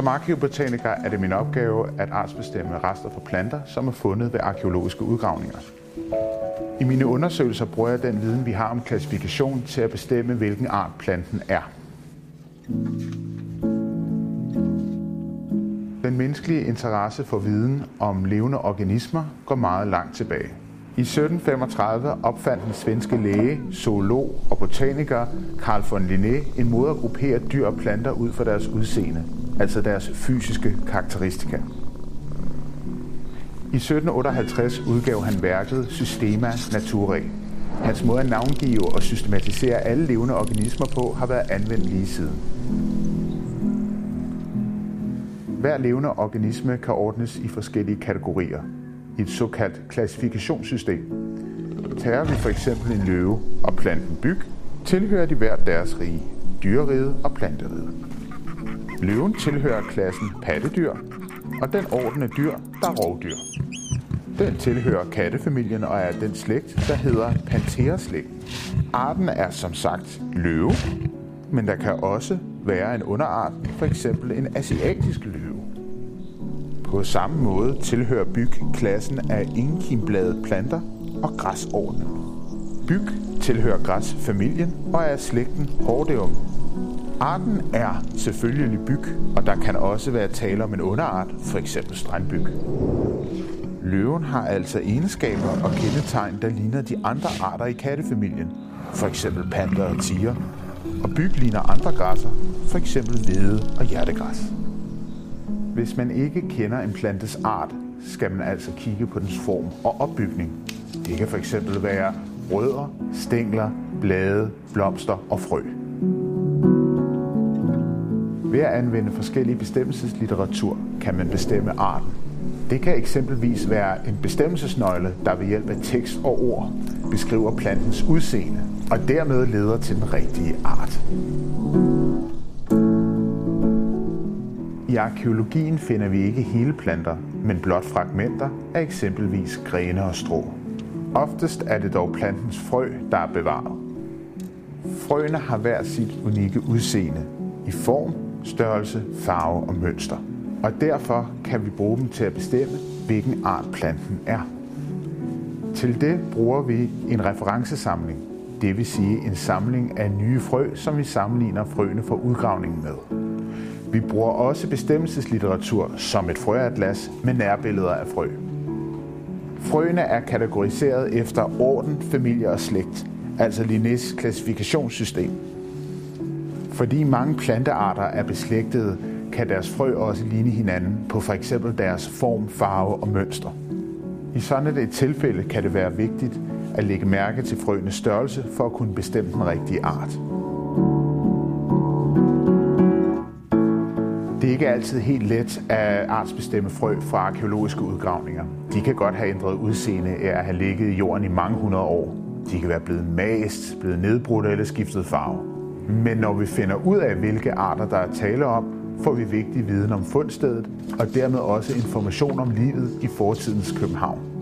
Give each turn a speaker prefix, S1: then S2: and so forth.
S1: Som arkeobotaniker er det min opgave at artsbestemme rester fra planter, som er fundet ved arkeologiske udgravninger. I mine undersøgelser bruger jeg den viden, vi har om klassifikation, til at bestemme, hvilken art planten er. Den menneskelige interesse for viden om levende organismer går meget langt tilbage. I 1735 opfandt den svenske læge, zoolog og botaniker Carl von Linné en måde at gruppere dyr og planter ud fra deres udseende, altså deres fysiske karakteristika. I 1758 udgav han værket Systema Naturae. Hans måde at navngive og systematisere alle levende organismer på har været anvendt lige siden. Hver levende organisme kan ordnes i forskellige kategorier i et såkaldt klassifikationssystem. Tager vi for eksempel en løve og planten byg, tilhører de hver deres rige, dyreriget og planteriget. Løven tilhører klassen pattedyr, og den orden af dyr, der er rovdyr. Den tilhører kattefamilien og er den slægt, der hedder Pantherslægten. Arten er som sagt løve, men der kan også være en underart, for eksempel en asiatisk løve. På samme måde tilhører byg klassen af indkimbladede planter og græsordenen. Byg tilhører græsfamilien og er slægten Hordeum. Arten er selvfølgelig byg, og der kan også være tale om en underart, for eksempel strandbyg. Løven har altså egenskaber og kendetegn, der ligner de andre arter i kattefamilien, for eksempel panter og tiger, og byg ligner andre græsser, for eksempel hvede og hjertegræs. Hvis man ikke kender en plantes art, skal man altså kigge på dens form og opbygning. Det kan fx være rødder, stængler, blade, blomster og frø. Ved at anvende forskellige bestemmelseslitteratur kan man bestemme arten. Det kan eksempelvis være en bestemmelsesnøgle, der ved hjælp af tekst og ord beskriver plantens udseende og dermed leder til den rigtige art. I arkeologien finder vi ikke hele planter, men blot fragmenter af eksempelvis grene og strå. Oftest er det dog plantens frø, der er bevaret. Frøene har hver sit unikke udseende i form, størrelse, farve og mønster. Og derfor kan vi bruge dem til at bestemme, hvilken art planten er. Til det bruger vi en referencesamling, det vil sige en samling af nye frø, som vi sammenligner frøene fra udgravningen med. Vi bruger også bestemmelseslitteratur som et frøatlas med nærbilleder af frø. Frøene er kategoriseret efter orden, familie og slægt, altså Linnés klassifikationssystem. Fordi mange plantearter er beslægtede, kan deres frø også ligne hinanden på for eksempel deres form, farve og mønster. I sådan et tilfælde kan det være vigtigt at lægge mærke til frøenes størrelse for at kunne bestemme den rigtige art. Det er ikke altid helt let at artsbestemme frø fra arkeologiske udgravninger. De kan godt have ændret udseende af at have ligget i jorden i mange hundrede år. De kan være blevet mast, blevet nedbrudt eller skiftet farve. Men når vi finder ud af, hvilke arter der er tale om, får vi vigtig viden om fundstedet og dermed også information om livet i fortidens København.